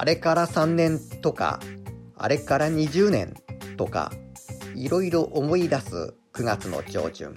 あれから3年とか、あれから20年とか、いろいろ思い出す9月の上旬。